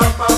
bam, bam.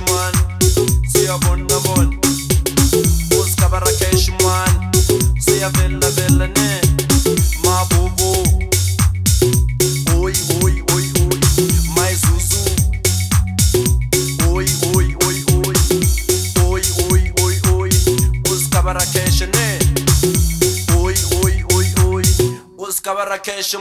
man. See a bun a bun. Busca para cash man. A vela vela né, Ma. Oi oi oi oi. Mais uso. Oi oi oi oi. Oi oi oi oi. Busca para cash. Oi oi oi oi. Busca para cash.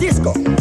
Disco.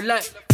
por